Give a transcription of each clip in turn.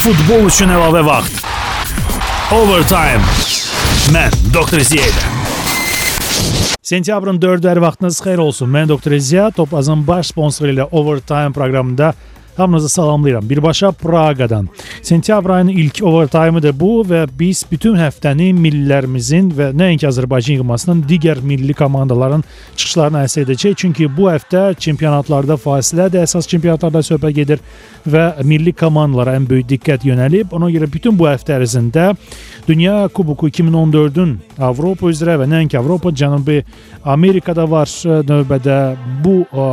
Futbol üçün əlavə vaxt. Overtime. Mən Doktor Ziya ilə. Sentyabrın 4-ü hər vaxtınız xeyir olsun. Mən Doktor Ziya, Topazın baş sponsoru ilə Overtime proqramında Hamınızı salamlayıram. Birbaşa Praqadan. Sentyabr ayının ilk overtime-ıdır bu və biz bütün həftəni millilərimizin və nəinki Azərbaycan yığmasının digər milli komandaların çıxışlarını əhsə edəcək. Çünki bu həftə çempionatlarda fasilədir, əsas çempionatlarda söhbət gedir və milli komandalara ən böyük diqqət yönəlib. Ona görə bütün bu həftə ərzində Dünya Kuboku 2014-ün Avropa üzrə və nəinki Avropa, Cənubi Amerikada var növbədə bu ə,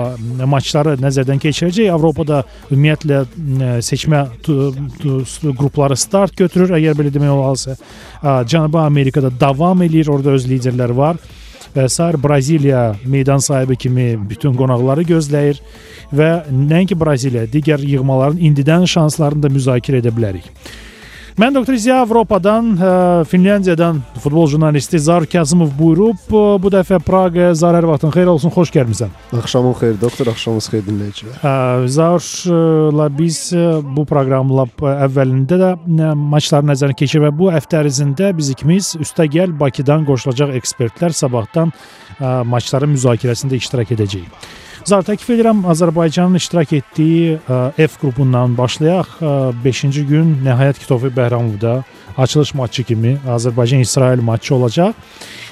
maçları nəzərdən keçirəcək. Avropada ümumiyyətlə seçmə qrupları start götürür, əgər belə demək olarsa. Cənubi Amerikada davam eləyir, orada öz liderləri var və sair Braziliya meydan sahibi kimi bütün qonaqları gözləyir və nəinki Braziliya, digər yığmaların indidən şanslarını da müzakirə edə bilərik. Mən Doktor Ziya Avropadan, e, Finlandiyadan futbol jurnalisti Zar Kazımov buyurub e, bu dəfə Praqaya Zar hər vaxtın xeyir olsun, xoş gəlmisən. Axşamın xeyir doktor, axşamınız xeyir dinləyicilər. E, Zarla biz bu proqramla əvvəlində də maçları nəzərdən keçir və bu həftə ərzində biz ikimiz üstəgəl Bakıdan qoşulacaq ekspertlər sabahdan maçların müzakirəsində iştirak edəcəyik. Zar təklif edirəm Azərbaycanın iştirak etdiyi e, F qrupundan başlayaq. 5-ci e, gün nəhayət ki Tofiq Bəhramovda açılış matçı kimi Azərbaycan-İsrail matçı olacaq.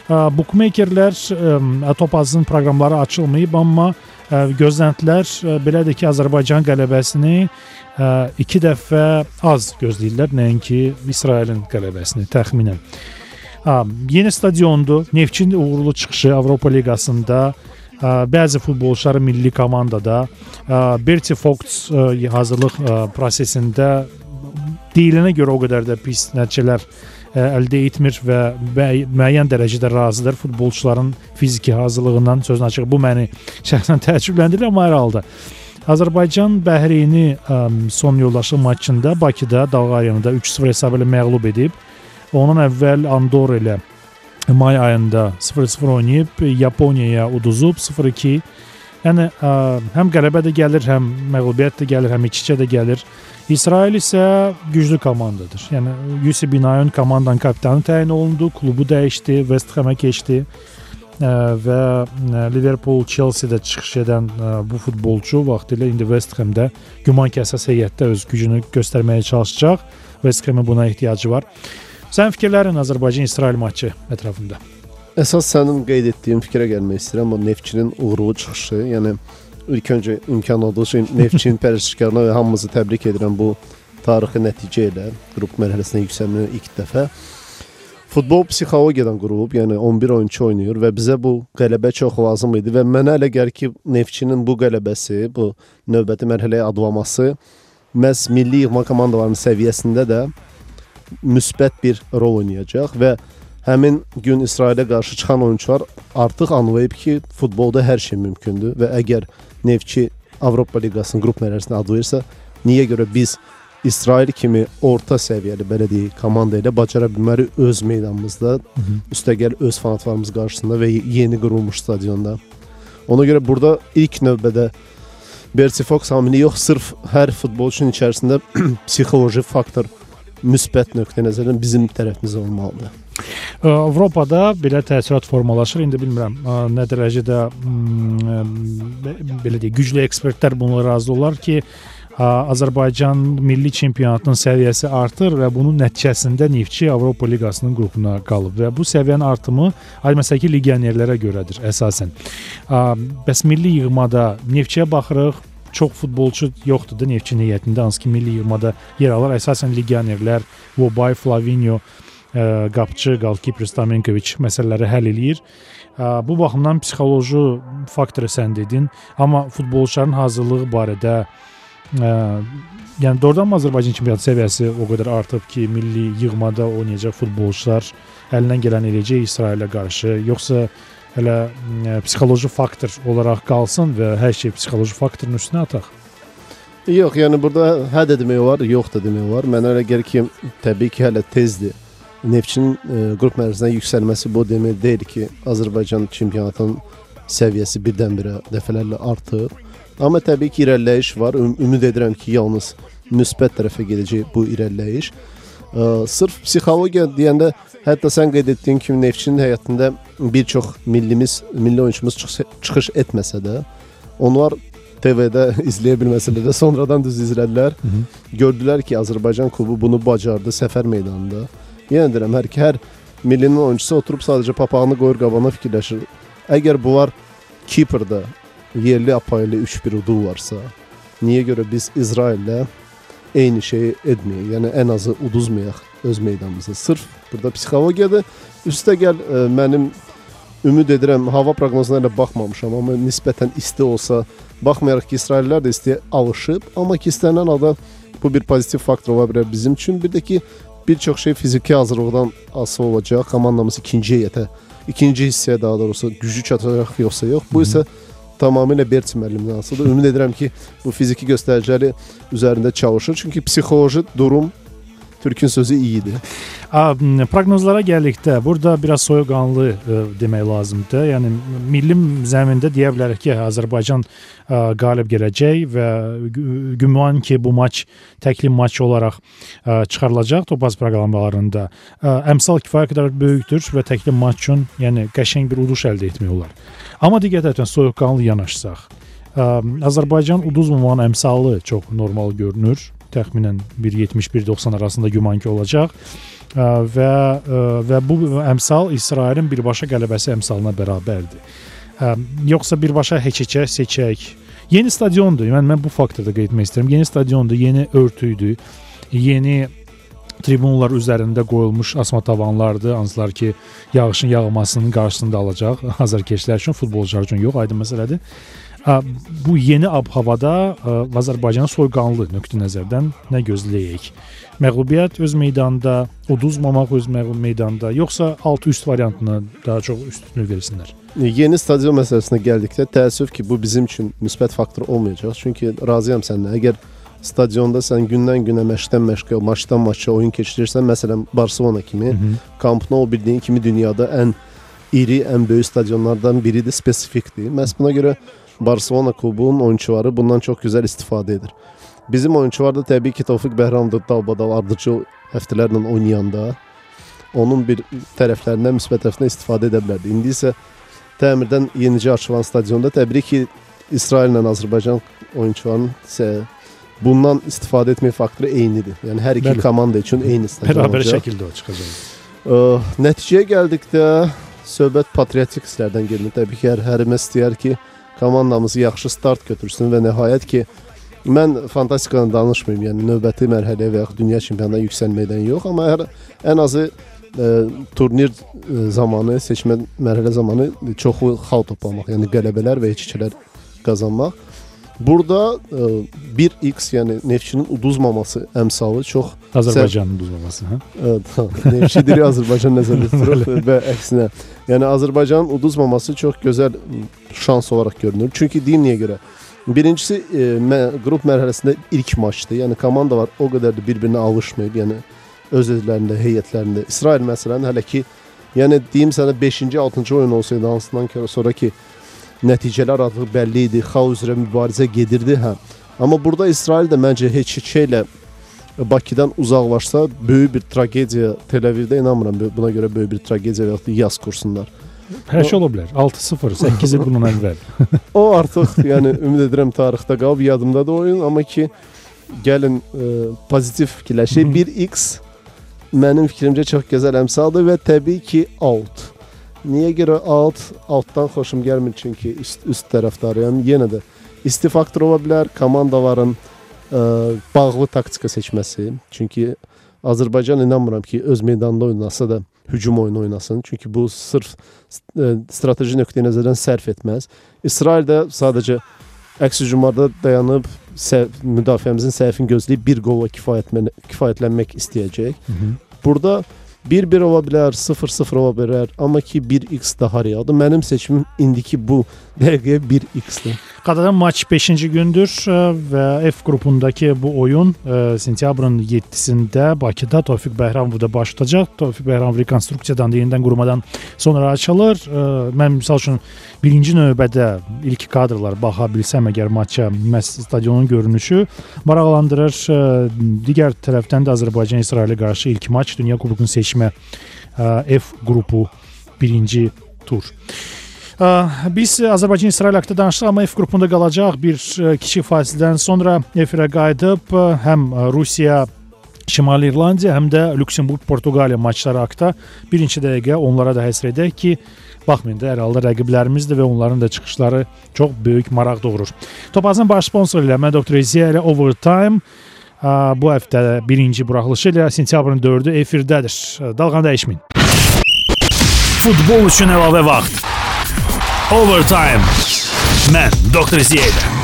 E, Bookmakerlər Topazın proqramları açılmayıb, amma gözləntilər belədir ki, Azərbaycan qələbəsini 2 dəfə az gözləyirlər, nəinki İsrailin qələbəsini təxminən. Yeni stadiondur. Neftçinin uğurlu çıxışı Avropa Liqasında bəzi futbolçuları milli komandada Berti Fox hazırlıq prosesində deyilənə görə o qədər də pis nəticələr əldə etmir və müəyyən dərəcədə razıdır futbolçuların fiziki hazırlığından sözün açığı bu məni şəxsən təəccübləndirir amma hər halda Azərbaycan Bəhreyni son yoldaşlıq maçında Bakıda Dalğa rayonunda 3-0 hesabı ilə məğlub edib. Ondan əvvəl Andorra ilə may ayında 0-0 oynayıb Yaponiyaya uduzub 0-2. Yəni ə, həm qələbə də gəlir, həm məğlubiyyət də gəlir, həm iç-içə də gəlir. İsrail isə güclü komandadır. Yəni Yusuf Binayon komandanın kapitanı təyin olundu, klubu dəyişdi, West Ham-ə keçdi ə, və Liverpool, Chelsea-də çıxış edən ə, bu futbolçu vaxtilə indi West Ham-də güman ki, əsas heyətdə öz gücünü göstərməyə çalışacaq. West Ham-in buna ehtiyacı var. Sənin fikirlərin Azərbaycan-İsrail matçı ətrafında? Əsas sənin qeyd etdiyin fikrə gəlmək istəyirəm. O Neftçinin uğurlu çıxışı, yəni ilk öncə imkan olduğu üçün Neftçinin pərəstişkarına və hamımızı təbrik edirəm bu tarixi nəticə ilə qrup mərhələsinə yüksəlmə ilk dəfə. Futbol psixologiyadan qurulub, yəni 11 oyunçu oynayır və bizə bu qələbə çox lazım idi və mənə elə gəlir ki, Neftçinin bu qələbəsi, bu növbəti mərhələyə adlaması məhz milli yığma komandalarının səviyyəsində də müsbət bir rol oynayacaq və həmin gün İsrailə qarşı çıxan oyunçular artıq anlayıb ki, futbolda hər şey mümkündür və əgər Neftçi Avropa Liqasının qrup mərhələsində adlayırsa, niyə görə biz İsrail kimi orta səviyyəli belə deyək komanda ilə bacara bilmərik öz meydanımızda, üstəgəl öz fanatlarımız qarşısında və yeni qurulmuş stadionda. Ona görə burada ilk növbədə Berti Fox hamini yox, sırf hər futbolçunun içərisində psixoloji faktor müsbət nöqteyi nəzərdən bizim tərəfimizdə olmalıdır. Avropada belə təsirat formalaşır. İndi bilmirəm nə dərəcədə belə deyək, güclü ekspertlər bununla razı olar ki, Azərbaycan milli çempionatının səviyyəsi artır və bunun nəticəsində Neftçi Avropa Liqasının qrupuna qalıb və bu səviyyənin artımı məsələn ki, legionerlərə görədir əsasən. Bəs milli yığmada Neftçiyə baxırıq, çox futbolçu yoxdur da Neftçi heyətində, hansı ki milli yığmada yer alır. Əsasən legionerlər, Vobay, Flavinho, ə, qapıçı, qalkiper Stamenkoviç məsələləri həll eləyir. Ə, bu baxımdan psixoloji faktoru sən dedin, amma futbolçuların hazırlığı barədə ə, yəni doğrudan Azərbaycan çempionatı səviyyəsi o qədər artıb ki, milli yığmada oynayacaq futbolçular əlindən gələn eləyəcək İsrailə qarşı, yoxsa elə ə, e, psixoloji faktor olaraq qalsın və hər şey psixoloji faktorun üstünə ataq. Yox, yəni burada hə də demək olar, yox da demək olar. Mənə elə gəlir ki, təbii ki, hələ tezdir. Neftçinin e, qrup mərkəzinə yüksəlməsi bu demək deyil ki, Azərbaycan çempionatının səviyyəsi birdən-birə dəfələrlə artıb. Amma təbii ki, irəliləyiş var. Üm ümid edirəm ki, yalnız müsbət tərəfə gedəcək bu irəliləyiş. Ə, sırf psixologiya deyəndə hətta sən qeyd etdiyin kimi Neftçinin həyatında bir çox millimiz, milli oyunçumuz çıx çıxış etməsə də, onlar TV-də izləyə bilməsələr də sonradan düz izlədilər. Hı -hı. Gördülər ki, Azərbaycan klubu bunu bacardı səfər meydanında. Yenə deyirəm, hər hər millinin oyunçusu oturub sadəcə papağını qoyur qabağına fikirləşir. Əgər bunlar Kiprdə yerli APA ilə 3-1 udul varsa, niyə görə biz İsraillə eyni şeyi etməyək? Yəni ən azı uduzmayaq öz meydanımızda. Sırf burada psixologiyadır. Üstəgəl ə, e, mənim ümid edirəm hava proqnozuna ilə baxmamışam, amma nisbətən isti olsa, baxmayaraq ki, İsraillilər də istiyə alışıb, amma ki istənilən halda bu bir pozitiv faktor ola bilər bizim üçün. Bir də ki bir çox şey fiziki hazırlıqdan asılı olacaq. Komandamız ikinci heyətə, ikinci hissəyə daha doğrusu gücü çatacaq yoxsa yox. Bu isə tamamilə Berç müəllimdən asılıdır. Ümid edirəm ki, bu fiziki göstəriciləri üzərində çalışır. Çünki psixoloji durum Türkün sözü iyidir. Proqnozlara gəldikdə burada biraz soyuqqanlı ə, demək lazımdır. Yəni milli zəmində deyə bilərik ki, Azərbaycan ə, qalib gələcək və güman ki, bu maç təkli maç olaraq ə, çıxarılacaq topaz proqramlarında. Əmsal kifayət qədər böyükdür və təkli maç üçün, yəni qəşəng bir uduş əldə etmək olar. Amma tərəfdən soyuqqanlı yanaşsaq, ə, Azərbaycan uduzmamanın əmsalı çox normal görünür təxminən 1.71-90 arasında güman ki olacaq və və bu əmsal İsrailin birbaşa qələbəsi əmsalına bərabərdir. Yoxsa birbaşa heç-heçə seçək. Yeni stadiondur. Yəni mən bu faktoru da qeyd etmək istəyirəm. Yeni stadiondur, yeni örtüydü. Yeni tribunlar üzərində qoyulmuş asma tavanlardır. Hansılar ki, yağışın yağmasının qarşısında alacaq azarkeşlər üçün, futbolçular üçün yox, aydın məsələdir bu yeni ab-havada Azərbaycanın soyuqqanlı nöqtə nəzərdən nə gözləyək? Məğlubiyyət öz meydanında, uduzmamaq öz meydanında, yoxsa alt üst variantına daha çox üstünlük versinlər? Yeni stadion məsələsinə gəldikdə təəssüf ki, bu bizim üçün müsbət faktor olmayacaq. Çünki razıyam səninlə. Əgər stadionda sən gündən günə məşqdən məşqə, maçdan maça oyun keçirirsən, məsələn Barselona kimi, Camp Nou bildiyin kimi dünyada ən iri, ən böyük stadionlardan biridir, spesifikdir. Məhz buna görə Barcelona klubunun oyunçuları bundan çox gözəl istifadə edir. Bizim oyunçular da təbii ki, Tofiq Bəhramov dalbadal ardıcıl həftələrlə oynayanda onun bir tərəflərindən müsbət tərəfindən istifadə edə bilərdi. İndi isə təmirdən yenicə açılan stadionda təbii ki, İsraillə Azərbaycan oyunçularının isə bundan istifadə etmək faktoru eynidir. Yəni hər iki Bəli. komanda üçün eyni stadion Bərabər olacaq. şəkildə o çıxacaq. Ə, nəticəyə gəldikdə söhbət patriotik hisslərdən gedir. Təbii ki, hər hərimiz istəyər ki, komandamızı yaxşı start götürsün və nəhayət ki mən fantastikadan danışmayım. Yəni növbəti mərhələyə və ya dünya çempionatına yüksəlməkdən yox, amma hər ən azı ə, e, turnir ə, e, zamanı, seçmə mərhələ zamanı çoxu xal toplamaq, yəni qələbələr və heçikələr qazanmaq. Burada ə, e, 1x, yəni Neftçinin uduzmaması əmsalı çox Azərbaycanın uduzmaması, hə? Evet, Neftçi dili Azərbaycan nəzərdə tutulur və əksinə. Yəni Azərbaycanın uduzmaması çox gözəl şans olaraq görünür. Çünki deyim niyə görə? Birincisi e, mə, qrup mərhələsində ilk maçdır. Yəni komandalar o qədər də bir-birinə alışmayıb, yəni öz özlərində, heyətlərində. İsrail məsələn hələ ki, yəni deyim sənə 5-ci, 6-cı oyun olsaydı hansından sonraki nəticələr artıq bəlli idi. Xal üzrə mübarizə gedirdi, hə. Amma burada İsrail də məncə heç şeylə Bakıdan uzaqlaşsa böyük bir tragediya Tel Avivdə inanmıram buna görə böyük bir tragediya və ya yaz kursunlar. Hər şey ola bilər. 6-0, 8 il bundan əvvəl. o artıq yəni ümid edirəm tarixdə qalıb yadımdadır oyun, amma ki gəlin ə, e, pozitiv fikirləşək. 1x mənim fikrimcə çox gözəl əmsaldır və təbii ki out. Niyə görə alt? Altdan xoşum gəlmir çünki üst, üst tərəfdarıyam. Yenə də isti faktor ola bilər, komandaların ə, bağlı taktika seçməsi. Çünki Azərbaycan inanmıram ki, öz meydanında oynasa da hücum oyunu oynasın. Çünki bu sırf ə, strateji nöqteyi nəzərdən sərf etməz. İsrail də sadəcə əks hücumlarda dayanıb səhv, müdafiəmizin səhvini gözləyib bir qolla kifayətlənmək istəyəcək. Hı -hı. Burada 1-1 ola bilər, 0-0 ola bilər, amma ki 1x daha realdır. Mənim seçimim indiki bu dəqiqəyə 1x-dir. Qadadan maç 5-ci gündür ə, və F qrupundakı bu oyun ə, sentyabrın 7-sində Bakıda Tofiq Bəhramovda baş tutacaq. Tofiq Bəhramov rekonstruksiyadan, yenidən qurmadan sonra açılır. Ə, mən məsəl üçün birinci növbədə ilk kadrlar baxa bilsəm əgər maça, məhz stadionun görünüşü maraqlandırır. Digər tərəfdən də Azərbaycan İsrailə qarşı ilk maç Dünya Kubokunun seçmə F qrupu birinci tur. Biz Azərbaycan İsrail haqqında danışdıq, amma F qrupunda qalacaq bir kiçik fasilədən sonra efirə qayıdıb həm Rusiya Şimali İrlandiya həm də Lüksemburq Portuqaliya maçları haqqında birinci dəqiqə onlara da həsr edək ki, baxmayın da hər halda rəqiblərimizdir və onların da çıxışları çox böyük maraq doğurur. Topazın baş sponsoru ilə mən Dr. Ziya ilə Overtime bu həftə birinci buraxılışı ilə sentyabrın 4-ü efirdədir. Dalğanı dəyişməyin. Futbol üçün əlavə vaxt. Overtime. Mən Dr. Ziya ilə.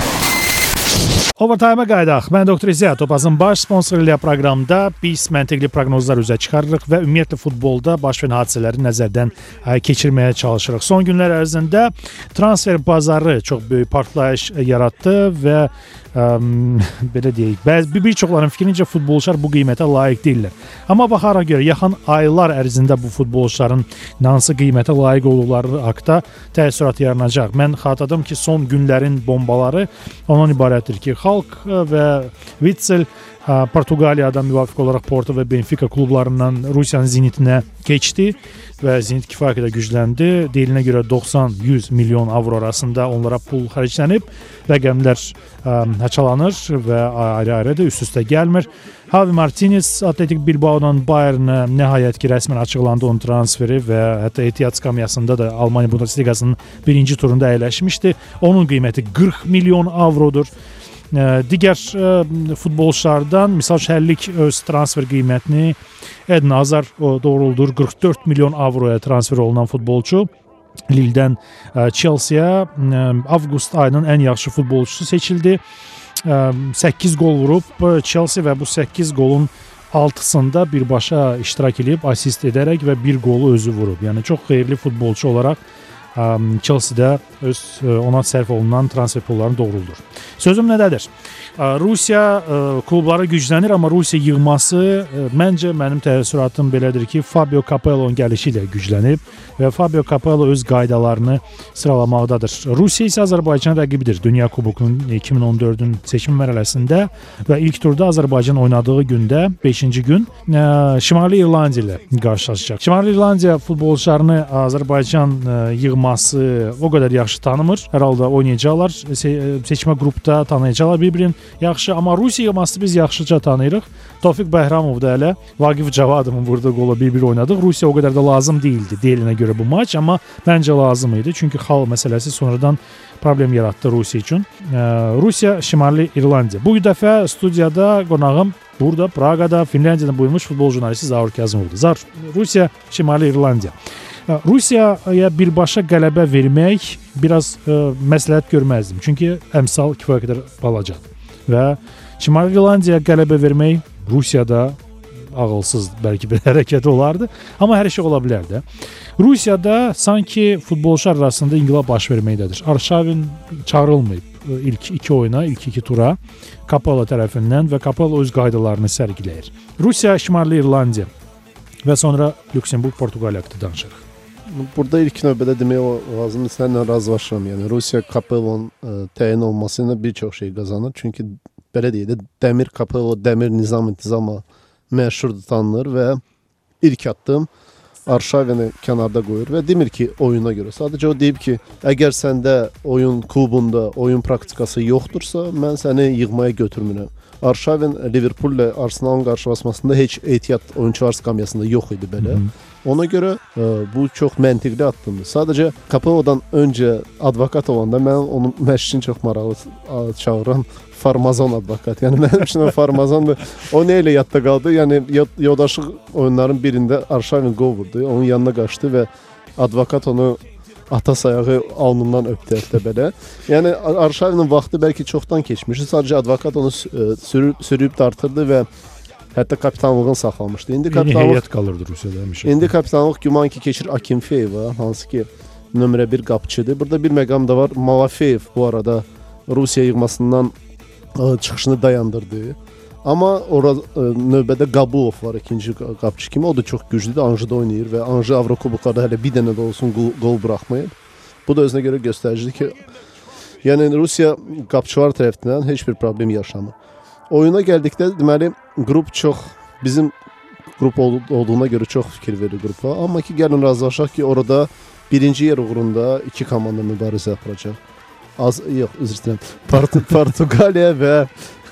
Overtime-a qayıdaq. Mən Dr. Ziya Topazın baş sponsoru ilə proqramda biz məntiqli proqnozlar üzə çıxarırıq və ümumiyyətlə futbolda baş verən hadisələri nəzərdən ə, keçirməyə çalışırıq. Son günlər ərzində transfer bazarı çox böyük partlayış yaratdı və ə, belə deyək, bəzi bir, çoxların fikrincə futbolçular bu qiymətə layiq deyillər. Amma baxaraq görə yaxın aylar ərzində bu futbolçuların hansı qiymətə layiq olduqları haqqında təəssürat yaranacaq. Mən xatırladım ki, son günlərin bombaları ondan ibarətdir ki, Xalq və Witsel ə, Portuqaliyadan müvafiq olaraq Porto və Benfica klublarından Rusiyanın Zenitinə keçdi və Zenit kifayət qədər gücləndi. Deyilinə görə 90-100 milyon avro arasında onlara pul xərclənib. Rəqəmlər ə, həçalanır və ayrı-ayrı da üst-üstə gəlmir. Javi Martinez Atletik Bilbao'dan Bayernə nəhayət ki, rəsmən açıqlandı onun transferi və hətta ehtiyat skamyasında da Almaniya Bundesliqasının birinci turunda əyləşmişdi. Onun qiyməti 40 milyon avrodur. Digər ə, futbolçulardan misal şəhərlik öz transfer qiymətini Eden Hazard o doğruldur 44 milyon avroya transfer olunan futbolçu. Lille-dən ə, Chelsea-yə ə, avqust ayının ən yaxşı futbolçusu seçildi. Ə, 8 gol vurub Chelsea və bu 8 golun 6-sında birbaşa iştirak edib, assist edərək və bir qolu özü vurub. Yəni çox xeyirli futbolçu olaraq Chelsea-də öz ə, ona sərf olunan transfer pullarını doğruldur. Sözüm nədədir? Rusiya klubları güclənir, amma Rusiya yığması məncə mənim təəssüratım belədir ki, Fabio Capello'nun gəlişi ilə güclənib və Fabio Capello öz qaydalarını sıralamaqdadır. Rusiya isə Azərbaycan rəqibidir. Dünya Kubokunun 2014-ün seçim mərhələsində və ilk turda Azərbaycan oynadığı gündə 5-ci gün ə, Şimali İrlandiya ilə qarşılaşacaq. Şimali İrlandiya futbolçularını Azərbaycan ə, yığması o qədər yaxşı tanımır. Hər halda oynayacaqlar. Se seçmə qrupda tanıyacaqlar bir-birini yaxşı, amma Rusiya yığmasını biz yaxşıca tanıyırıq. Tofiq Bəhramov da elə Vaqif Cavadovun vurduğu qola bir-bir oynadıq. Rusiya o qədər də lazım değildi deyilinə görə bu maç, amma məncə lazım idi. Çünki xal məsələsi sonradan problem yaratdı Rusiya üçün. Ə, Rusiya Şimali İrlandiya. Bu dəfə studiyada qonağım burada Praqada Finlandiyadan buyurmuş futbol jurnalisti Zaur Kazımovdur. Zaur, Rusiya Şimali İrlandiya. Rusiyaya birbaşa qələbə vermək biraz ə, məsləhət görməzdim. Çünki əmsal kifayət qədər balacadır. Və Şimali İrlandiyaya qələbə vermək Rusiyada ağılsız bəlkə bir hərəkət olardı, amma hər şey ola bilər də. Rusiyada sanki futbolçular arasında inqilab baş verməkdədir. Arşavin çağırılmayıb ilk iki oyuna, ilk iki tura Kapala tərəfindən və Kapala öz qaydalarını sərgiləyir. Rusiya, Şimali İrlandiya və sonra Lüksemburq, Portuqaliya haqqında danışırıq. Burada ilk növbədə demək lazımdır, səninlə razılaşıram. Yəni Rusiya Kapelon ə, təyin olması ilə bir çox şey qazanır. Çünki belə deyək də Dəmir Kapelo, Dəmir Nizam intizama məşhur tanınır və ilk addım Arşavini kənarda qoyur və demir ki, oyuna görə. Sadəcə o deyib ki, əgər səndə oyun klubunda oyun praktikası yoxdursa, mən səni yığmaya götürmürəm. Arşavin Liverpool-la Arsenalın qarşılaşmasında heç ehtiyat oyunçular skamyasında yox idi belə. Hı -hı. Ona görə ə, bu çox məntiqli addımdır. Sadəcə Kapelo'dan öncə advokat olanda mən onun məşqini çox maraqlı çağıran Farmazon advokat. Yəni mənim üçün o Farmazondur. O nə ilə yadda qaldı? Yəni yoldaşlıq oyunların birində Arşavin qol vurdu. Onun yanına qaçdı və advokat onu ata sayağı alnından öpdü hətta belə. Yəni Arşavinin vaxtı bəlkə çoxdan keçmişdi. Sadəcə advokat onu sürüb, sürüb dartırdı və hətta kapitanlığını saxlamışdı. İndi kapitanlıq heyət qalırdı Rusiyada həmişə. İndi kapitanlıq güman ki keçir Akimfeyeva, hansı ki nömrə 1 qapıçıdır. Burada bir məqam da var. Malafeyev bu arada Rusiya yığmasından ə, çıxışını dayandırdı. Amma ora ə, növbədə Qabulov var ikinci qa- qapıçı kimi. O da çox güclüdür. Anjıda oynayır və Anjı Avrokuboklarda hələ bir dənə də olsun qol, qol buraxmayıb. Bu da özünə görə göstəricidir ki, yəni Rusiya qapıçılar tərəfindən heç bir problem yaşamır. Oyuna gəldikdə deməli qrup çox bizim qrup ol- olduğuna görə çox fikir verir qrupa. Amma ki gəlin razılaşaq ki, orada birinci yer uğrunda iki komanda mübarizə aparacaq. Az yox, üzr istəyirəm. Port Portuqaliya və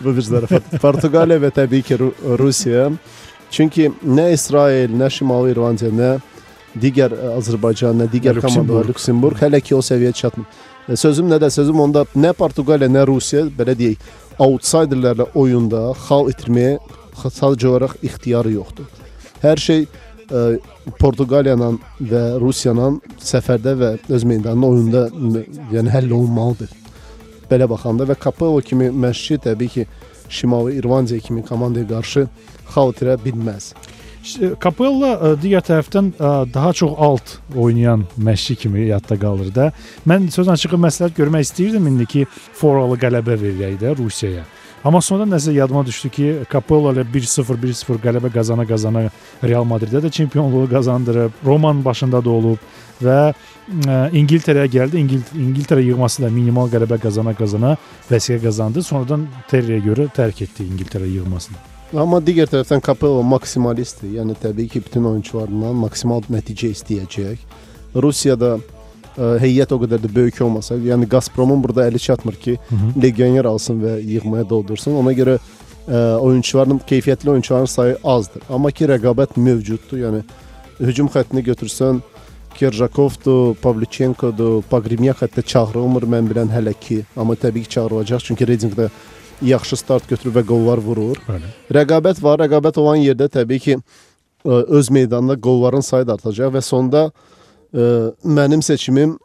bu bir zarafat. Portuqaliya və təbii ki Ru Rusiya. Çünki nə İsrail, nə Şimali İrlandiya, nə digər ə, Azərbaycan, nə digər komandalar Lüksemburq hələ ki o səviyyəyə çatmır. E, Sözüm nədə? Sözüm onda nə Portuqaliya, nə Rusiya belə deyək, outsiderlərlə oyunda xal itirməyə sadəcə olaraq ixtiyarı yoxdur. Hər şey ə, Portuqaliya ilə və Rusiya ilə səfərdə və öz meydanında oyunda yəni həll olunmalıdır. Belə baxanda və Capello kimi məşqçi təbii ki, Şimali İrlandiya kimi komandaya qarşı xal itirə bilməz. Capella ə, digər tərəfdən ə, daha çox alt oynayan məşqçi kimi yadda qalır da. Mən söz açığı məsləhət görmək istəyirdim indi ki, Foralı qələbə verək də Rusiyaya. Amma sonra nəsə yadıma düşdü ki, Capella ilə 1-0 1-0 qələbə qazana qazana Real Madridə də çempionluğu qazandırıb, Roman başında da olub və ə, İngiltərəyə gəldi. İngil İngiltərə yığması ilə minimal qələbə qazana qazana vəsiqə qazandı. Sonradan Terry'ə görə tərk etdi İngiltərə yığmasını. Amma digər tərəfdən Capello maksimalistdir. Yəni təbii ki, bütün oyunçularından maksimal nəticə istəyəcək. Rusiyada ə, heyət o qədər də böyük olmasa, yəni Gazpromun burada əli çatmır ki, Hı -hı. legioner alsın və yığmaya doldursun. Ona görə ə, oyunçuların keyfiyyətli oyunçuların sayı azdır. Amma ki rəqabət mövcuddur. Yəni hücum xəttini götürsən Kerjakovdur, Pavlyuchenkodur, Pogrebnyak hətta çağırılmır mən bilən hələ ki. Amma təbii ki çağırılacaq çünki Redingdə yaxşı start götürür və qollar vurur. Bəli. Rəqabət var. Rəqabət olan yerdə təbii ki ə, öz meydanında qolların sayı da artacaq və sonda ə, mənim seçimim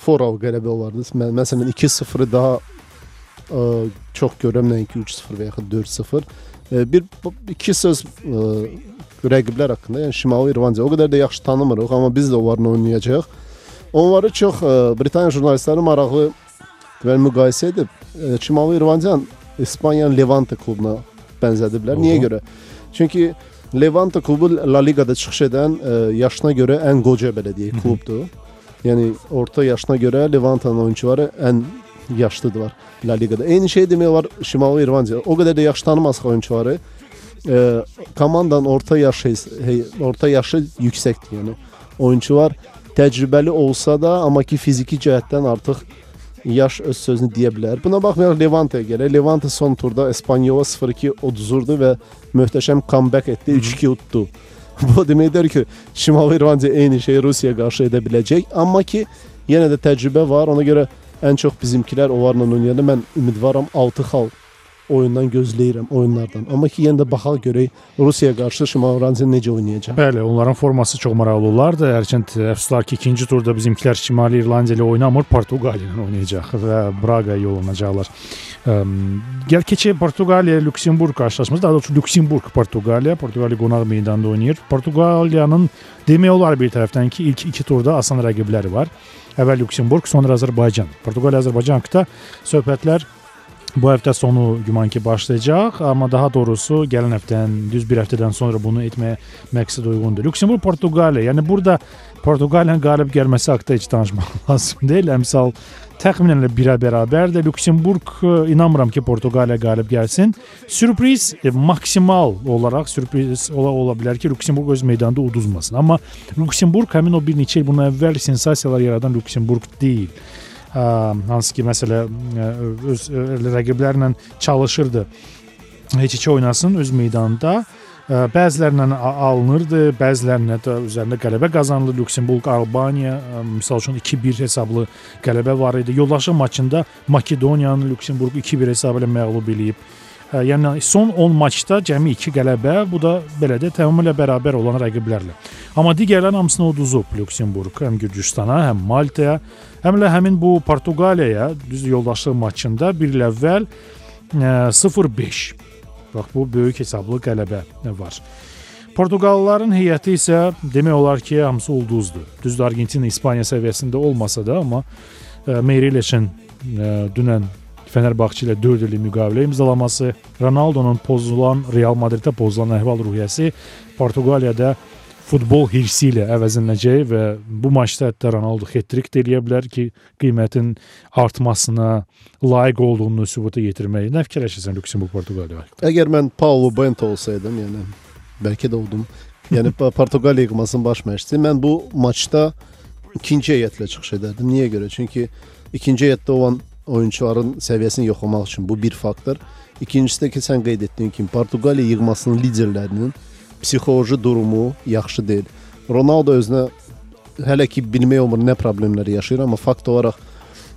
Forov qələbə olardı. Mən məsələn 2-0-ı daha ə, çox görürəm nəinki 3-0 və yaxud 4-0. Ə, bir iki söz ə, rəqiblər haqqında, yəni Şimali İrlandiya o qədər də yaxşı tanımırıq, amma biz də onlarla oynayacağıq. Onları çox ə, Britaniya jurnalistləri maraqlı deməli müqayisə edib Şimali İrlandiyanın İspaniyanın Levante klubuna bənzədiblər. Niyə görə? Çünki Levante klubu La Ligada çıxış edən ə, yaşına görə ən qoca belə deyək klubdur. Yəni orta yaşına görə Levante'nin oyunçuları ən yaşlıdırlar La Ligada. Eyni şey demək olar Şimali İrlandiya. O qədər də yaxşı tanımasaq oyunçuları, e, komandanın orta yaşı hey, orta yaşı yüksəkdir. Yəni oyunçular təcrübəli olsa da, amma ki fiziki cəhətdən artıq yaş öz sözünü deyə bilər. Buna baxmayaraq Levante gəlir. Levante son turda Espanyola 0-2 uduzurdu və möhtəşəm comeback etdi, 3-2 utdu. Bu deməkdir ki, Şimali İrlandiya eyni şeyi Rusiyaya qarşı edə biləcək, amma ki yenə də təcrübə var. Ona görə ən çox bizimkilər onlarla oynayanda mən ümidvaram 6 xal oyundan gözləyirəm oyunlardan. Amma ki yenə də baxaq görək Rusiyaya qarşı Şimali İrlandiya necə oynayacaq. Bəli, onların forması çox maraqlı olardı. Hərçənd əfsuslar ki, ikinci turda bizimkilər Şimali İrlandiya ilə oynamır, Portuqaliya ilə oynayacaq və Braqa yollanacaqlar. Əm, Gəl keçək Portuqaliya Lüksemburq qarşılaşması. Daha doğrusu Lüksemburq Portuqaliya, Portuqaliya qonaq meydanda oynayır. Portuqaliyanın demək olar bir tərəfdən ki, ilk iki turda asan rəqibləri var. Əvvəl Lüksemburq, sonra Azərbaycan. Portuqaliya Azərbaycan haqqında söhbətlər bu həftə sonu güman ki başlayacaq, amma daha doğrusu gələn həftədən, düz bir həftədən sonra bunu etməyə məqsəd uyğundur. Lüksemburq Portuqaliya, yəni burada Portuqaliyanın qalib gəlməsi haqqında heç danışmaq lazım deyil. Əmsal təxminən birə bərabərdir. Lüksemburq e, inanmıram ki, Portuqaliya qalib gəlsin. Sürpriz e, maksimal olaraq sürpriz ola, ola bilər ki, Lüksemburq öz meydanında uduzmasın. Amma Lüksemburq həmin o bir neçə il bundan əvvəl sensasiyalar yaradan Lüksemburq deyil. Hansı ki, məsələ ə, öz ə, rəqiblərlə çalışırdı. Heç-heç oynasın öz meydanında. Ə, Bəzilərinə a- alınırdı, bəzilərinə də üzərində qələbə qazanıldı. Lüksemburq Albaniya ə, misal üçün 2-1 hesablı qələbə var idi. Yoldaşlıq maçında Makedoniyanı Lüksemburq 2-1 hesabı ilə məğlub eləyib. Ə, Yəni son 10 maçda cəmi 2 qələbə, bu da belə də tamamilə bərabər olan rəqiblərlə. Amma digərlərin hamısını uduzub Lüksemburq, həm Gürcüstana, həm Maltaya, həm də həmin bu Portuqaliyaya düz yoldaşlıq maçında bir il əvvəl ə, 0-5. Bax bu böyük hesablı qələbə var. Portuqallıların heyəti isə demək olar ki, hamısı ulduzdur. Düzdür Argentina, İspaniya səviyyəsində olmasa da, amma ə, Merileçin ə, dünən Fenerbahçe ilə 4 illik müqavilə imzalaması, Ronaldo'nun pozulan Real Madriddə pozulan əhval-ruhiyyəsi Portuqaliyada futbol hirsi ilə əvəzlənəcək və bu maçda hətta Ronaldo hat-trick də eləyə bilər ki, qiymətin artmasına layiq olduğunu sübuta yetirməyi. Nə fikirləşirsən Lüksemburq Portuqaliya haqqında? Əgər mən Paulo Bento olsaydım, yəni bəlkə də oldum. Yəni Portuqaliya yığmasının baş məşqçisi, mən bu maçda ikinci heyətlə çıxış edərdim. Niyə görə? Çünki ikinci heyətdə olan oyunçuların səviyyəsini yoxlamaq üçün bu bir faktor. İkincisi də ki, sən qeyd etdiyin kimi Portuqaliya yığmasının liderlərinin psixoloji durumu yaxşı deyil. Ronaldo özünə hələ ki bilmək olmur nə problemlər yaşayır, amma fakt olaraq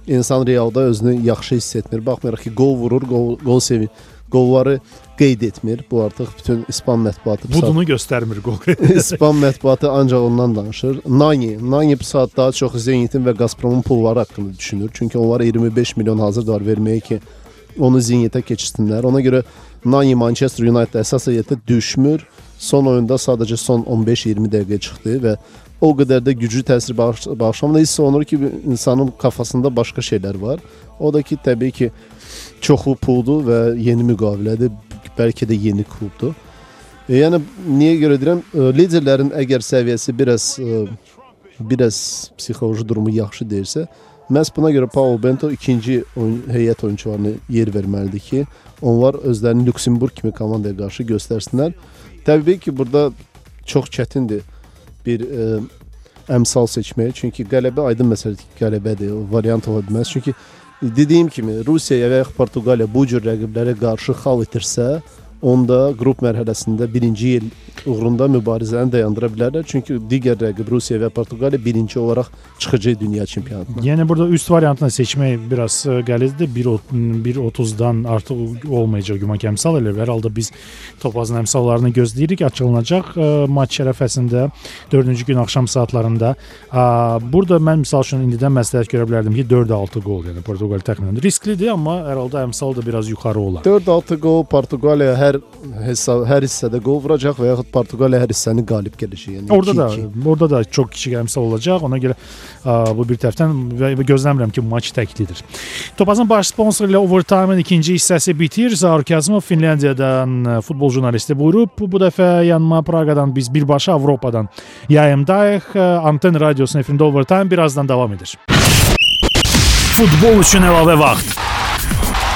insan realda özünü yaxşı hiss etmir. Baxmayaraq ki, gol vurur, gol, gol sevir. Qolları qeyd etmir. Bu artıq bütün İspan mətbuatı budunu göstərmir qol. İspan mətbuatı ancaq ondan danışır. Nani, Nani bu saat daha çox Zenitin və Gazpromun pulları haqqında düşünür. Çünki onlar 25 milyon hazırdılar verməyə ki, onu Zenitə keçirsinlər. Ona görə Nani Manchester United əsas heyətdə düşmür. Son oyunda sadəcə son 15-20 dəqiqə çıxdı və o qədər də güclü təsir bağış bağışlamır. Hiss olunur ki, insanın kafasında başqa şeylər var. O da ki, təbii ki, çoxlu puldur və yeni müqavilədir. Bəlkə də yeni klubdur. E, yəni niyə görə deyirəm? E, liderlərin əgər səviyyəsi biraz e, biraz psixoloji durumu yaxşı deyilsə, məhz buna görə Paulo Bento ikinci oyun, heyət oyunçularına yer verməlidir ki, onlar özlərini Lüksemburq kimi komandaya qarşı göstərsinlər. Təbii ki, burada çox çətindir bir ə, əmsal seçmək. Çünki qələbə aydın məsələdir, qələbədir. O variant ola bilməz. Çünki dediyim kimi Rusiyaya və ya Portuqaliya bu cür rəqiblərə qarşı xal itirsə, onda qrup mərhələsində birinci il uğrunda mübarizəni dayandıra bilərlər. Çünki digər rəqib Rusiya və Portuqaliya birinci olaraq çıxacaq dünya çempionatına. Yəni burada üst variantını seçmək biraz e, qəlizdir. 1.30-dan artıq olmayacaq güman ki, əmsal elə. Hər halda biz topazın əmsallarını gözləyirik. Açılınacaq e, maç şərəfəsində 4-cü gün axşam saatlarında. Burada mən misal üçün indidən məsləhət görə bilərdim ki, 4-6 qol, yəni Portuqaliya təxminən risklidir, amma hər halda əmsal da biraz yuxarı olar. 4-6 qol Portuqaliya hər hesab hər hissədə qol vuracaq və yaxud Portuqaliya hər hissəni qalib gələcək. Yəni orada da orada da çox kiçik əmsal olacaq. Ona görə ə, bu bir tərəfdən və, və gözləmirəm ki, maç təklidir. Topazın baş sponsoru ilə Overtime-ın ikinci hissəsi bitir. Zaur Kazımov Finlandiyadan futbol jurnalisti buyurub. Bu dəfə yanıma Praqadan biz birbaşa Avropadan yayımdayıq. Anten radiosunun efirində Overtime birazdan davam edir. Futbol üçün əlavə vaxt.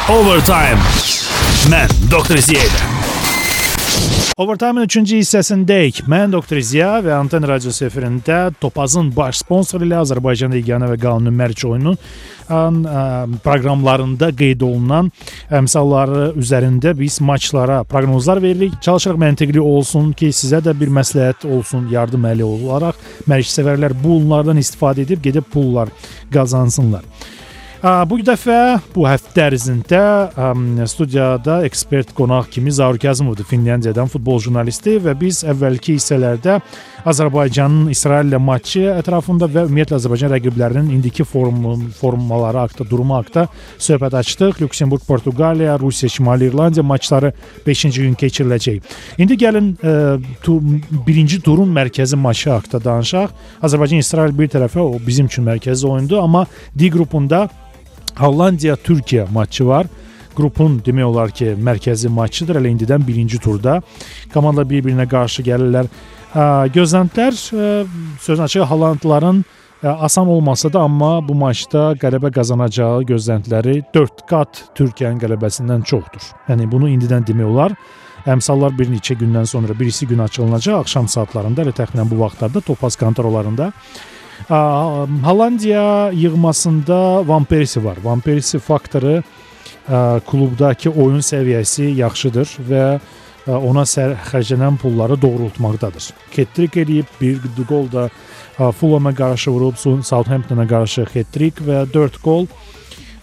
Overtime. Mən Doktor Ziyədə. Overtime-ın 3-cü hissəsindəyik. Mən Doktor Ziya və Anten radiosu efirində Topazın baş sponsoru ilə Azərbaycan yeganə və qanuni mərc oyunun proqramlarında qeyd olunan əmsalları üzərində biz maçlara proqnozlar veririk. Çalışırıq məntiqli olsun ki, sizə də bir məsləhət olsun, yardım əli olaraq mərc sevərlər bunlardan istifadə edib gedib pullar qazansınlar. Bu dəfə bu həftə ərzində studiyada ekspert qonaq kimi Zaur Kazımovdur, Finlandiyadan futbol jurnalisti və biz əvvəlki hissələrdə Azərbaycanın İsrail ilə matçı ətrafında və ümumiyyətlə Azərbaycan rəqiblərinin indiki form formaları haqqında, durumu haqqında söhbət açdıq. Lüksemburq, Portuqaliya, Rusiya, Şimali İrlandiya maçları 5-ci gün keçiriləcək. İndi gəlin ə, tu, birinci turun mərkəzi maçı haqqında danışaq. Azərbaycan İsrail bir tərəfə o bizim üçün mərkəzi oyundur, amma D qrupunda Hollandiya-Türkiyə matçı var. Qrupun demək olar ki, mərkəzi matçıdır. Elə indidən birinci turda komandalar bir-birinə qarşı gəlirlər. Gözləntilər sözün açığı Hollandların asan olmasa da, amma bu maçda qələbə qazanacağı gözləntiləri 4 qat Türkiyənin qələbəsindən çoxdur. Yəni bunu indidən demək olar. Əmsallar bir neçə gündən sonra birisi gün açılacaq axşam saatlarında, elə təxminən bu vaxtlarda Topaz kontorlarında Hollandiya yığmasında Van Persie var. Van Persie faktoru klubdakı oyun səviyyəsi yaxşıdır və ona xərclənən pulları doğrultmaqdadır. Hat-trick eləyib, bir qol da Fulham-a qarşı vurub, Southampton-a qarşı hat-trick və 4 qol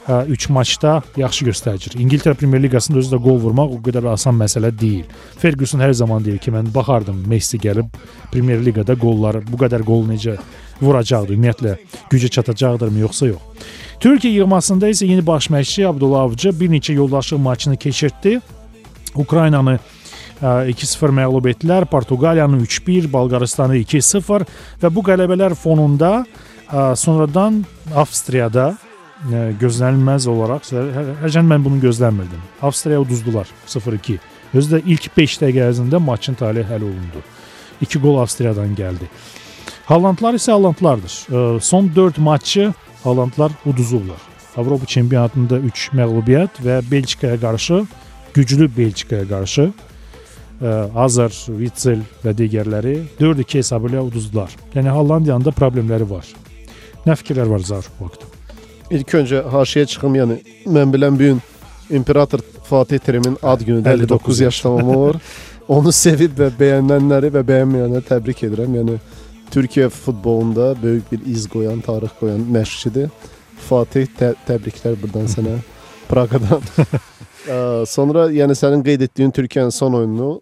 3 maçda yaxşı göstəricir. İngiltərə Premyer Liqasında özü də qol vurmaq o qədər asan məsələ deyil. Ferguson hər zaman deyir ki, mən baxardım Messi gəlib Premyer Liqada qolları bu qədər qol necə vuracaqdı, ümumiyyətlə gücə çatacaqdırmı yoxsa yox. Türkiyə yığmasında isə yeni baş məşqçi Abdullah Avcı bir neçə yoldaşlıq maçını keçirtdi. Ukraynanı 2-0 məğlub etdilər. Portuqaliyanı 3-1, Bolqarıstanı 2-0 və bu qələbələr fonunda sonradan Avstriyada gözlənilməz olaraq həcən mən bunu gözləmirdim. Avstriya uduzdular 0-2. Özü də ilk 5 dəqiqə ərzində maçın taleyi həll olundu. 2 gol Avstriyadan gəldi. Hollandlar isə Hollandlardır. E, son 4 maçı Hollandlar uduzublar. Avropa çempionatında 3 məğlubiyyət və Belçikaya qarşı güclü Belçikaya qarşı ə, Azar, Witsel və digərləri 4-2 hesabı ilə uduzdular. Yəni Hollandiyanın da problemləri var. Nə fikirlər var Zar bu haqda? İlk öncə haşiyə çıxım, yəni mən bilən bu gün İmperator Fatih Terim'in ad günüdür. 59, 59 yaş tamamı var. Onu sevib və bəyənənləri və bəyənməyənləri təbrik edirəm. Yəni Türkiyə futbolunda böyük bir iz qoyan, tarix qoyan məşqçidir. Fatih tə təbriklər burdan sənə Praqadan. Sonra yəni sənin qeyd etdiyin Türkiyənin son oyununu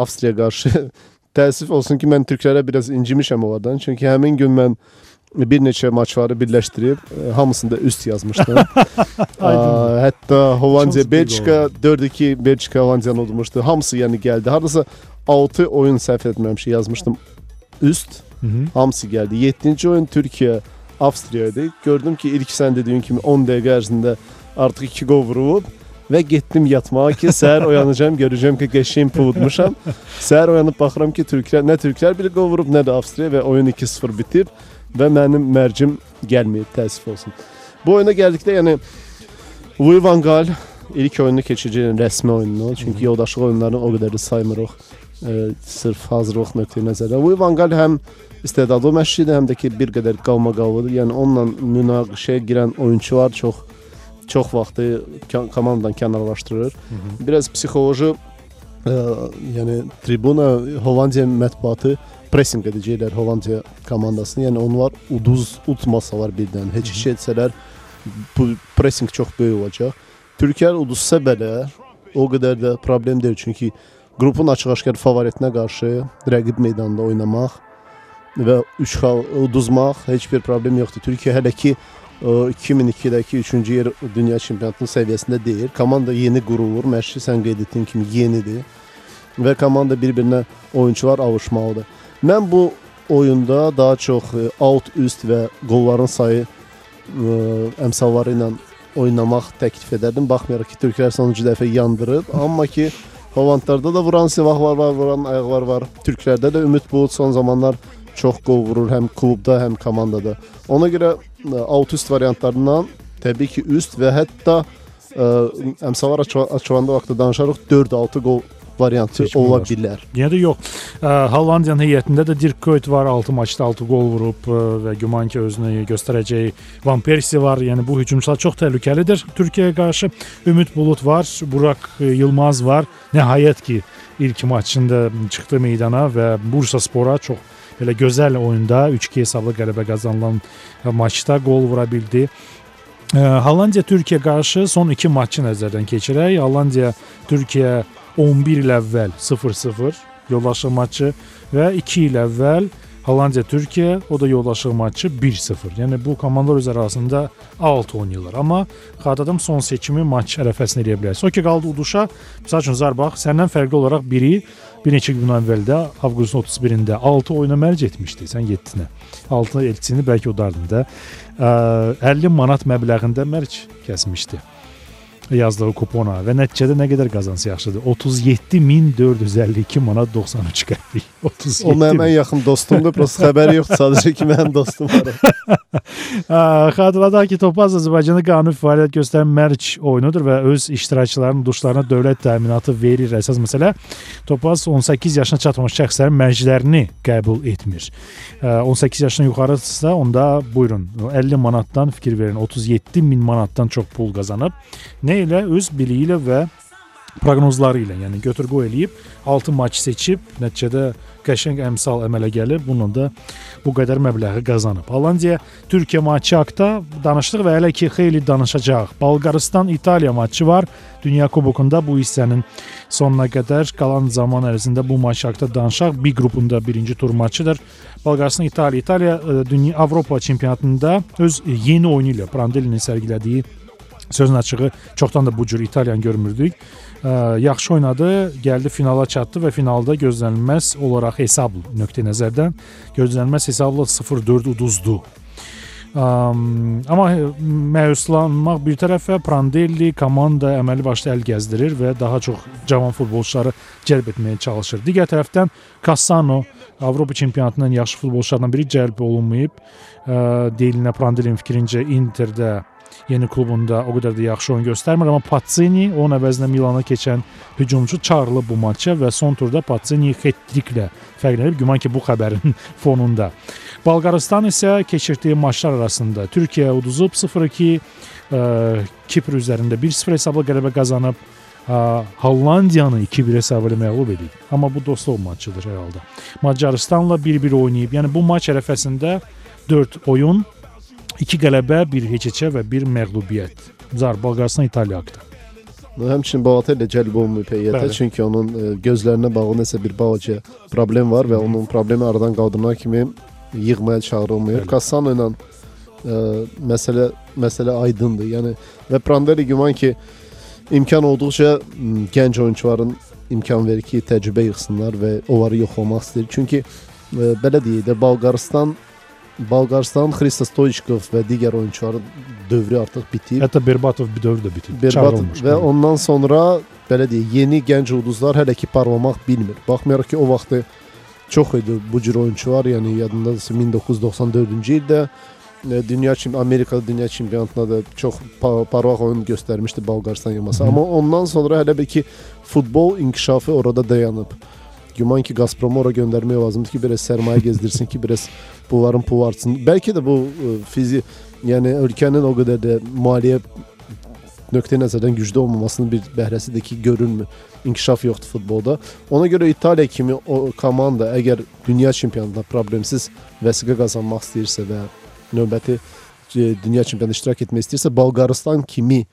Avstriya qarşı təəssüf olsun ki, mən türklərə biraz incimişəm onlardan. Çünki həmin gün mən bir neçə maçları birləşdirib e, hamısında üst yazmışdım. Hətta Hollandiya Belçika 4-2 Belçika Hollandiyanı udmuşdu. Hamısı yəni gəldi. Hardasa 6 oyun səhv etməmişəm yazmışdım üst. Hı -hı. Hamısı gəldi. 7-ci oyun Türkiyə Avstriya idi. Gördüm ki, ilk sən dediyin kimi 10 dəqiqə ərzində artıq 2 gol vurub və getdim yatmağa ki, səhər oyanacağam, görəcəm ki, qəşəng pudmuşam. Səhər oyanıb baxıram ki, türklər nə türklər bir gol vurub, nə də Avstriya və oyun 2-0 bitib və mənim mərcim gəlməyib, təəssüf olsun. Bu oyuna gəldikdə, yəni Louis van Gaal ilk oyunu keçəcək rəsmi oyununu, çünki yoldaşlıq oyunlarını o qədər də saymırıq. E, sırf hazırlıq nöqteyi nəzərdən. Louis van Gaal həm istedadlı məşqçidir, həm də ki bir qədər qalmaqallıdır. Yəni onunla münaqişəyə girən oyunçular çox çox vaxtı komandadan kənarlaşdırır. Hı -hı. Biraz psixoloji ə, yəni tribuna Hollandiya mətbuatı pressing edəcəklər Hollandiya komandasını. Yəni onlar uduz utmasalar birdən, heç iş etsələr bu pressing çox böyük olacaq. Türkiyə uduzsa belə o qədər də problem deyil. Çünki qrupun açıq-aşkar favoritinə qarşı rəqib meydanında oynamaq və 3 xal uduzmaq heç bir problem yoxdur. Türkiyə hələ ki 2002-dəki 3-cü yer dünya çempionatının səviyyəsində deyil. Komanda yeni qurulur. Məşqçi sən qeyd etdiyin kimi yenidir və komanda bir-birinə oyunçular alışmalıdır. Mən bu oyunda daha çox e, alt, üst və qolların sayı ə, e, əmsalları ilə oynamaq təklif edərdim. Baxmayaraq ki, türklər sonuncu dəfə yandırıb, amma ki Hollandlarda da vuran silahlar var, vuran ayaqlar var. Türklərdə də Ümid Bulut son zamanlar çox qol vurur həm klubda, həm komandada. Ona görə ə, alt üst variantlarından təbii ki, üst və hətta ə, əmsallar açılanda vaxtda danışarıq 4-6 qol variantı Seçim ola var. bilər. Yenə də yox. Hollandiyanın heyətində də Dirk Kuyt var, 6 maçda 6 gol vurub ə, və güman ki özünü göstərəcək Van Persie var. Yəni bu hücumçular çox təhlükəlidir. Türkiyəyə qarşı Ümid Bulut var, Burak Yılmaz var. Nəhayət ki ilk maçında çıxdı meydana və Bursa Spora çox belə gözəl oyunda 3-2 hesablı qələbə qazanılan maçda qol vura bildi. Hollandiya Türkiyə qarşı son 2 maçı nəzərdən keçirək. Hollandiya Türkiyə 11 il əvvəl 0-0 yoldaşlıq maçı və 2 il əvvəl Hollandiya Türkiyə, o da yoldaşlıq maçı 1-0. Yəni bu komandalar öz arasında 6 oynayırlar. Amma xatırladım son seçimi maç ərəfəsində eləyə bilərsiniz. O ki qaldı uduşa. Məsəl üçün Zarbaq səndən fərqli olaraq biri bir neçə gün əvvəldə avqustun 31-də 6 oyuna mərc etmişdi. Sən 7-nə. 6 elçisini bəlkə udardın da. 50 manat məbləğində mərc kəsmişdi yazdığı kupona və nəticədə nə qədər qazansa yaxşıdır? 37452 manat 93 qəpik. 37. O mənim ən yaxın dostumdur, prosta xəbəri yoxdur, sadəcə ki mənim dostum var. Xatırladaq ki, Topaz Azərbaycanda qanuni fəaliyyət göstərən mərc oyunudur və öz iştirakçılarının duşlarına dövlət təminatı verir. Əsas məsələ Topaz 18 yaşına çatmamış şəxslərin mərclərini qəbul etmir. 18 yaşdan yuxarıdırsa, onda buyurun 50 manatdan fikir verin, 37 min manatdan çox pul qazanıb nə ilə öz biliyi ilə və proqnozları ilə, yəni götür-qoy eləyib 6 maç seçib, nəticədə qəşəng əmsal əmələ gəlib, bununla da bu qədər məbləği qazanıb. Hollandiya Türkiyə maçı haqqında danışdıq və hələ ki xeyli danışacağıq. Bolqarıstan İtaliya maçı var. Dünya Kubokunda bu hissənin sonuna qədər qalan zaman ərzində bu maç haqqında danışaq. B qrupunda birinci tur maçıdır. Bolqarıstan İtaliya İtaliya e, dünya Avropa çempionatında öz yeni oyunu ilə Prandelinin sərgilədiyi Sözün açığı çoxdan da bu cür İtaliyan görmürdük. Ə, yaxşı oynadı, gəldi finala çatdı və finalda gözlənilməz olaraq hesab nöqteyi nəzərdən gözlənilməz hesabla 0-4 uduzdu. Um, amma məyuslanmaq bir tərəfə Prandelli komanda əməli başlı əl gəzdirir və daha çox cavan futbolçuları cəlb etməyə çalışır. Digər tərəfdən Cassano Avropa çempionatının yaxşı futbolçularından biri cəlb olunmayıb. Deyilinə Prandelin fikrincə Interdə yeni klubunda o qədər də yaxşı oyun göstərmir, amma Pazzini onun əvəzinə Milana keçən hücumçu çağırılıb bu maça və son turda Pazzini hat-triklə fərqlənib. Güman ki, bu xəbərin fonunda. Bolqarıstan isə keçirdiyi maçlar arasında Türkiyə uduzub 0-2, Kipr üzərində 1-0 hesabla qələbə qazanıb. Hollandiyanı 2-1 hesab ilə məğlub edib. Amma bu dostluq maçıdır hər halda. Macarıstanla 1-1 oynayıb. Yəni bu maç ərəfəsində 4 oyun 2 qələbə, 1 heçəçə və 1 məğlubiyyət. Zar Bolqarıstan İtaliya haqqında. Həmçinin Balotelli cəlb olunmayıb heyətə, Bəli. çünki onun e, gözlərinə bağlı nəsə bir balaca problem var və onun problemi aradan qaldırmaq kimi yığmaya çağırılmayıb. Cassano ilə ə, e, məsələ məsələ aydındır. Yəni və Prandelli güman ki imkan olduqca gənc oyunçuların imkan verir ki, təcrübə yığsınlar və onları yoxlamaq istəyir. Çünki ə, e, belə deyək də Bolqarıstan Bolqarıstan Xristo Stoichkov və digər oyunçuların dövrü artıq bitib. Hətta Berbatov bir dövr də bitib. Berbatov və ondan sonra belə deyək, yeni gənc ulduzlar hələ ki parlamaq bilmir. Baxmayaraq ki, o vaxtı çox idi bu cür oyunçular, yəni yadındadır 1994-cü ildə dünya çim Amerikada dünya çempionatında da çox parlaq oyun göstərmişdi Bolqarıstan yığması. Amma ondan sonra hələ bir ki futbol inkişafı orada dayanıb. Güman ki Gazprom'u ora göndermeye lazımdır ki biraz sermaye gezdirsin ki biraz bunların pulu artsın. Belki de bu e, fizi yani ülkenin o kadar da maliye nöqteyi nəzərdən güclü olmamasının bir bəhrəsidir ki, görünmür. İnkişaf yoxdur futbolda. Ona görə İtaliya kimi o komanda əgər dünya çempionatında problemsiz vəsiqə qazanmaq istəyirsə və növbəti e, dünya çempionatında iştirak etmək istəyirsə, Bolqarıstan kimi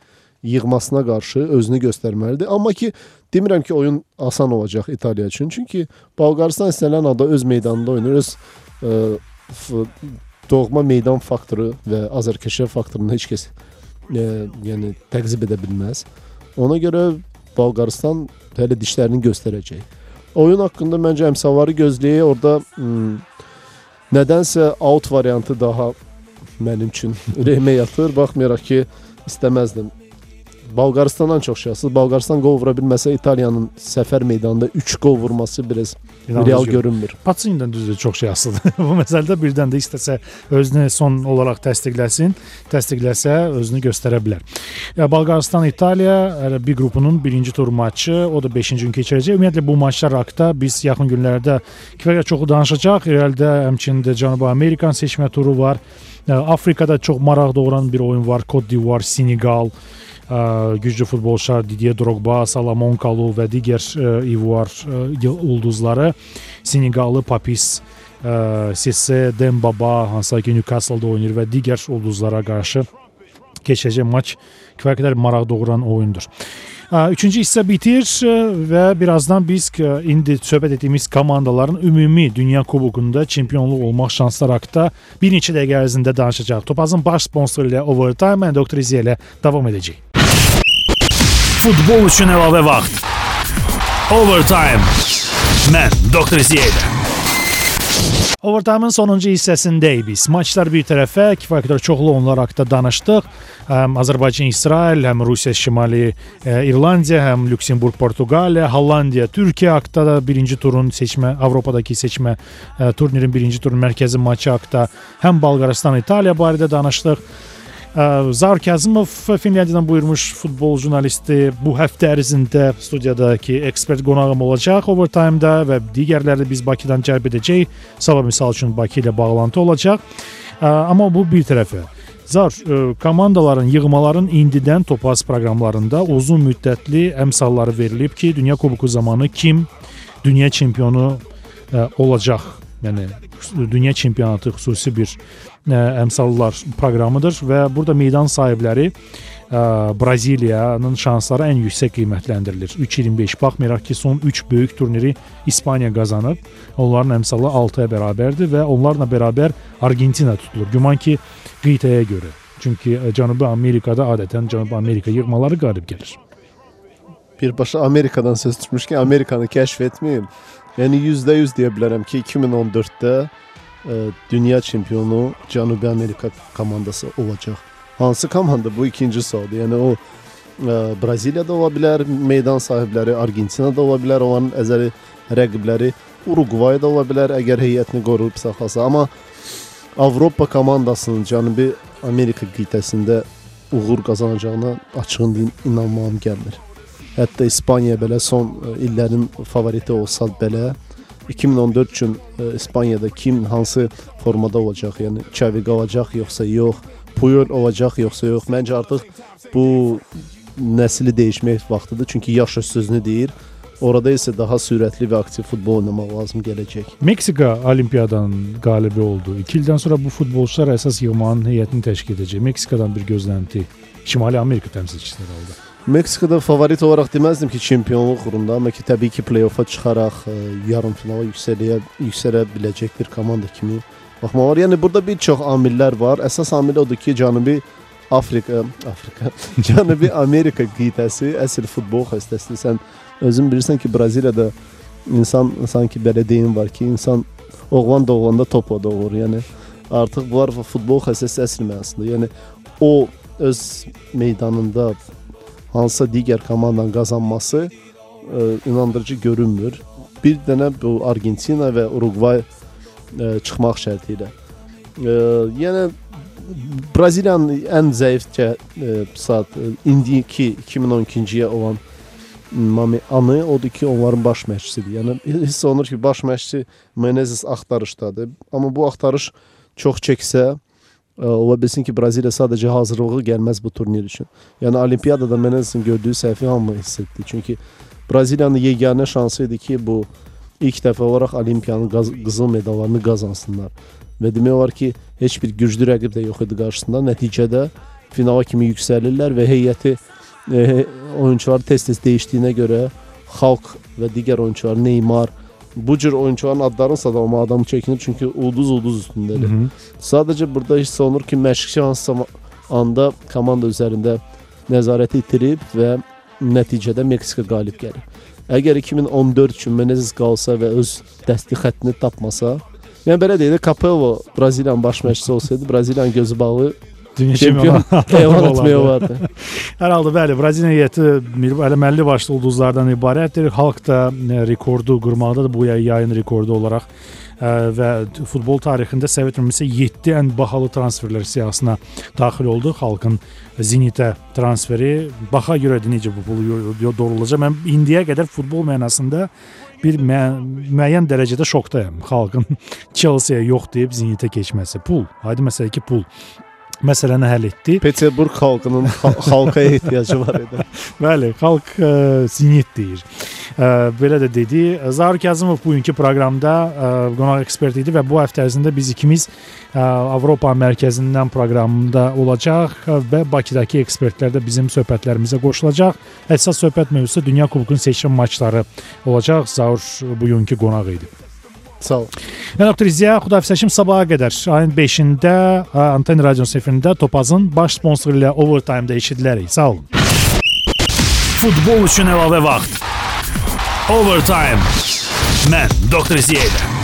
yığmasına qarşı özünü göstərməlidir. Amma ki demirəm ki oyun asan olacaq İtaliya üçün. Çünki Bolqarıstan istənilən halda öz meydanında oynayır. Öz ə, e, doğma meydan faktoru və azarkeşə faktorunu heç kəs ə, e, yəni təqzib edə bilməz. Ona görə Bolqarıstan hələ dişlərini göstərəcək. Oyun haqqında məncə əmsalları gözləyir. Orada ım, nədənsə out variantı daha mənim üçün ürəyimə yatır. Baxmayaraq ki, istəməzdim. Bolqarıstandan çox şanslı. Bolqarıstan qol vura bilməsə İtaliyanın səfər meydanında 3 qol vurması biraz İnanılmaz real görünmür. Paçinidən düzdür çox şey asılıdır. Bu məsələdə birdən də istəsə özünü son olaraq təsdiqləsin, təsdiqləsə özünü göstərə bilər. Ya Bolqarıstan İtaliya bir qrupunun birinci tur maçı, o da 5-ci gün keçirəcək. Ümumiyyətlə bu maçlar haqqında biz yaxın günlərdə kifayət çoxu danışacaq. İrəlidə həmçinin də Cənubi Amerikanın seçmə turu var. Afrikada çox maraq doğuran bir oyun var. Cote d'Ivoire, Senegal güclü futbolçular Didier Drogba, Salomon Kalou və digər İvoar ulduzları Senegalı Papis Sisse, Dembaba, hansısa ki Newcastle-da oynayır və digər ulduzlara qarşı keçəcək maç kifayət qədər maraq doğuran oyundur. Üçüncü hissə bitir və birazdan biz indi söhbət etdiyimiz komandaların ümumi Dünya Kubokunda çempionluq olmaq şansları haqqında bir neçə dəqiqə ərzində danışacağıq. Topazın baş sponsoru ilə Overtime, mən Dr. İziyə ilə davam edəcəyik. Futbol üçün əlavə vaxt. Overtime. Mən Dr. Ziyədə. Overtime-ın sonuncu hissəsindəyik biz. Maçlar bir tərəfə, kifayət qədər çoxlu onlar haqqında danışdıq. Həm Azərbaycan, İsrail, həm Rusiya, Şimali e, İrlandiya, həm Lüksemburq, Portuqaliya, Hollandiya, Türkiyə haqqında da birinci turun seçmə, Avropadakı seçmə turnirin birinci turun mərkəzi maçı haqqında, həm Bolqarıstan, İtaliya barədə danışdıq. Zar Kazımov Finlandiyadan buyurmuş futbol jurnalisti bu həftə ərzində studiyadakı ekspert qonağım olacaq Overtime-da və digərləri biz Bakıdan cəlb edəcəyik. Sabah misal üçün Bakı ilə bağlantı olacaq. Amma bu bir tərəfə. Zar, komandaların, yığmaların indidən Topaz proqramlarında uzun müddətli əmsalları verilib ki, Dünya Kuboku zamanı kim dünya çempionu olacaq. Yəni dünya çempionatı xüsusi bir əmsallar proqramıdır və burada meydan sahibləri ə, Braziliyanın şansları ən yüksək qiymətləndirilir. 3.25 baxmayaraq ki, son 3 böyük turniri İspaniya qazanıb. Onların əmsalı 6-ya bərabərdir və onlarla bərabər Argentina tutulur. Güman ki, qitəyə görə. Çünki Cənubi Amerikada adətən Cənubi Amerika yığmaları qalib gəlir. Birbaşa Amerikadan söz tutmuş ki, Amerikanı kəşf etməyim. Yəni %100 deyə bilərəm ki, 2014-də e, dünya çempionu Cənubi Amerika komandası olacaq. Hansı komanda bu ikinci sualdır. Yəni o e, Braziliyada ola bilər, meydan sahibləri Argentinada ola bilər, onların əzəli rəqibləri Uruqvay da ola bilər əgər heyətini qoruyub saxlasa, amma Avropa komandasının Cənubi Amerika qitəsində uğur qazanacağına açığın inanmağım gəlmir. Hətta İspaniya belə son ə, illərin favoriti olsa belə 2014 üçün ə, İspaniyada kim hansı formada olacaq? Yəni Xavi qalacaq yoxsa yox? Puyol olacaq yoxsa yox? Məncə artıq bu nəsli dəyişmək vaxtıdır. Çünki yaş öz sözünü deyir. Orada isə daha sürətli və aktiv futbol oynamaq lazım gələcək. Meksika olimpiyadanın qalibi oldu. 2 ildən sonra bu futbolçular əsas yığmanın heyətini təşkil edəcək. Meksikadan bir gözlənti Şimali Amerika təmsilçiləri oldu. Meksikada favorit olaraq deməzdim ki, çempionluq uğrunda, amma ki təbii ki, play-offa çıxaraq ə, yarımfinala yüksələyə yüksələ biləcək bir komanda kimi baxmaq var. Yəni burada bir çox amillər var. Əsas amil odur ki, Cənubi Afrika, Afrika, Cənubi Amerika qitəsi əsl futbol xəstəsidir. Sən özün bilirsən ki, Braziliyada insan sanki belə deyim var ki, insan oğlan doğulanda topla doğur. Yəni artıq bunlar futbol xəstəsi əsl mənasında. Yəni o öz meydanında hansısa digər komandanın qazanması ə, inandırıcı görünmür. Bir dənə bu Argentina və Uruqvay ə, çıxmaq şərti ilə. Ə, yəni Braziliyanın ən zəif saat indiki 2012-ci ilə olan Mami anı odur ki, onların baş məşqçisidir. Yəni hiss olunur ki, baş məşqçi Menezes axtarışdadır. Amma bu axtarış çox çəksə, ə, ola bilsin ki, Braziliya sadəcə hazırlığı gəlməz bu turnir üçün. Yəni olimpiyadada Menezes'in gördüyü səhvi hamı hiss etdi. Çünki Braziliyanın yeganə şansı idi ki, bu ilk dəfə olaraq olimpiyanın qaz qızıl medallarını qazansınlar. Və demək olar ki, heç bir güclü rəqib də yox idi qarşısında. Nəticədə finala kimi yüksəlirlər və heyəti e, oyunçular tez-tez dəyişdiyinə görə Xalq və digər oyunçular Neymar bu cür oyunçuların adlarını sadalama adam çəkinir çünki ulduz ulduz üstündədir. Hı -hı. Sadəcə burada hiss olunur ki, məşqçi hansısa anda komanda üzərində nəzarəti itirib və nəticədə Meksika qalib gəlir. Əgər 2014 üçün Menezes qalsa və öz dəsti xəttini tapmasa, yəni belə deyək də Capello Braziliyanın baş məşqçisi olsaydı, Braziliyanın gözü bağlı Dünya çempion çempionu elan etmək olardı. Hər halda bəli, Braziliya heyəti eləməlli başlı ulduzlardan ibarətdir. Xalq da e, rekordu qurmaqdadır bu yay- yayın rekordu olaraq ə, və futbol tarixində Sovet Rəmisi 7 ən bahalı transferlər siyahısına daxil oldu. Xalqın Zenitə transferi baxa görədir necə bu pul yo- yo- doğrulacaq. Mən indiyə qədər futbol mənasında bir müə- müəyyən dərəcədə şokdayam. Xalqın Chelsea-yə yox deyib Zenitə keçməsi. Pul, aydın məsələ ki, pul məsələni həll etdi. Peterburq xalqının xal- xalqa ehtiyacı var idi. Bəli, xalq ə, zinit deyir. Ə, belə də dedi. Zahir Kazımov bugünkü proqramda ə, qonaq ekspert idi və bu həftə ərzində biz ikimiz ə, Avropa mərkəzindən proqramında olacaq və Bakıdakı ekspertlər də bizim söhbətlərimizə qoşulacaq. Əsas söhbət mövzusu Dünya Kubokunun seçim maçları olacaq. Zahir bugünkü qonaq idi. Sağ ol. Mən Dr. Ziya Xudafisəşim sabaha qədər ayın 5-də Anten Radiosu efirində Topazın baş sponsoru ilə Overtime-da eşidilərik. Sağ olun. Futbol üçün əlavə vaxt. Overtime. Mən Dr. Ziyədə.